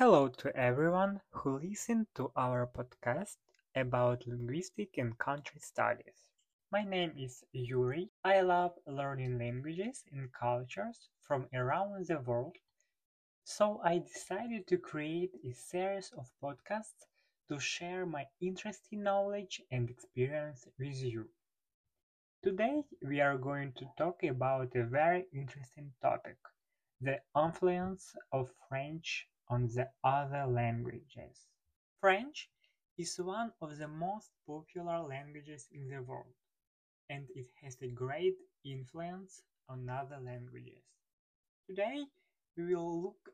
Hello to everyone who listened to our podcast about linguistic and country studies. My name is Yuri. I love learning languages and cultures from around the world, so I decided to create a series of podcasts to share my interesting knowledge and experience with you. Today we are going to talk about a very interesting topic the influence of French on the other languages. French is one of the most popular languages in the world, and it has a great influence on other languages. Today, we will look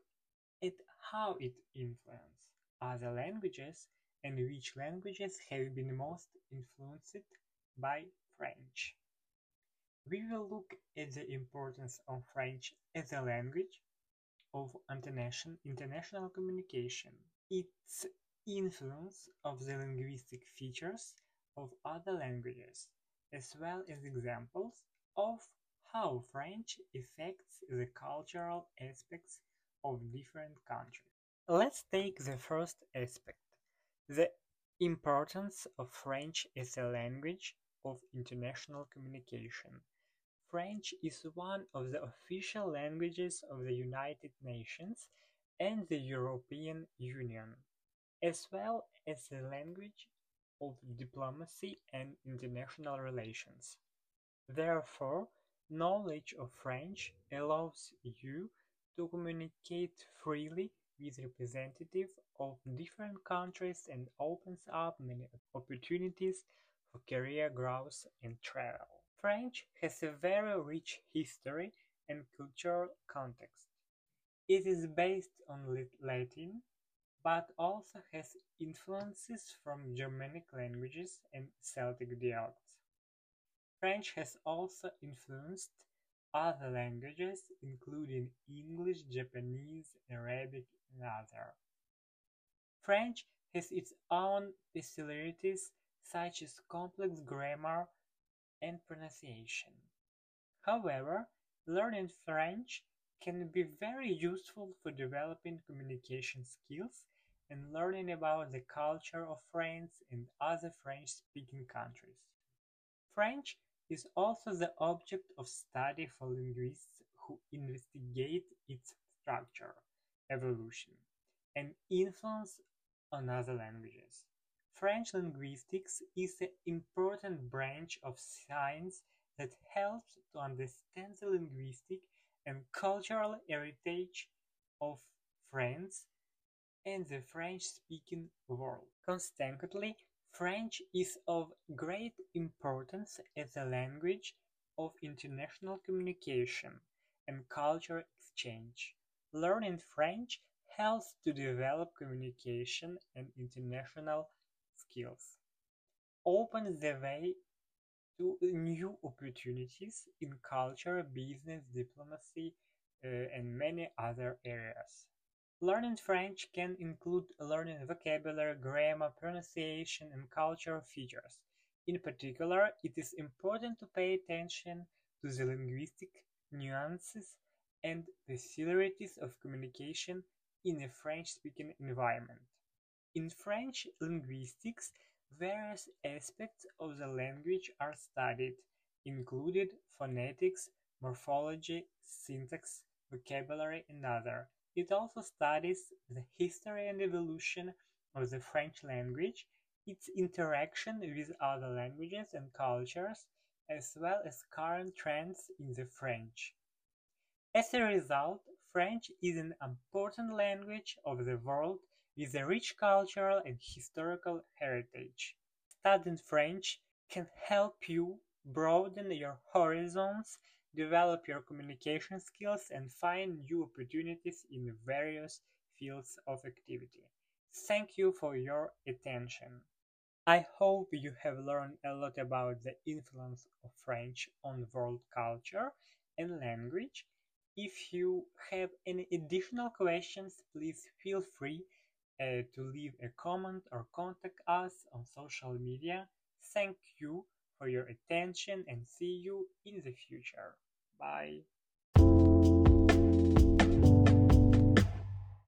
at how it influences other languages and which languages have been most influenced by French. We will look at the importance of French as a language of international communication, its influence of the linguistic features of other languages, as well as examples of how French affects the cultural aspects of different countries. Let's take the first aspect, the importance of French as a language of international communication. French is one of the official languages of the United Nations and the European Union, as well as the language of diplomacy and international relations. Therefore, knowledge of French allows you to communicate freely with representatives of different countries and opens up many opportunities for career growth and travel. French has a very rich history and cultural context. It is based on Latin, but also has influences from Germanic languages and Celtic dialects. French has also influenced other languages including English, Japanese, Arabic, and others. French has its own peculiarities such as complex grammar and pronunciation. However, learning French can be very useful for developing communication skills and learning about the culture of France and other French-speaking countries. French is also the object of study for linguists who investigate its structure, evolution, and influence on other languages. French linguistics is an important branch of science that helps to understand the linguistic and cultural heritage of France and the French-speaking world. Consequently, French is of great importance as a language of international communication and cultural exchange. Learning French helps to develop communication and international skills, opens the way to new opportunities in culture, business, diplomacy, uh, and many other areas. Learning French can include learning vocabulary, grammar, pronunciation, and cultural features. In particular, it is important to pay attention to the linguistic nuances and the peculiarities of communication in a French-speaking environment. In French linguistics, various aspects of the language are studied, including phonetics, morphology, syntax, vocabulary, and other. It also studies the history and evolution of the French language, its interaction with other languages and cultures, as well as current trends in the French. As a result, French is an important language of the world with a rich cultural and historical heritage. Studying French can help you broaden your horizons, develop your communication skills, and find new opportunities in various fields of activity. Thank you for your attention. I hope you have learned a lot about the influence of French on world culture and language. If you have any additional questions, please feel free uh, to leave a comment or contact us on social media. Thank you for your attention and see you in the future. Bye.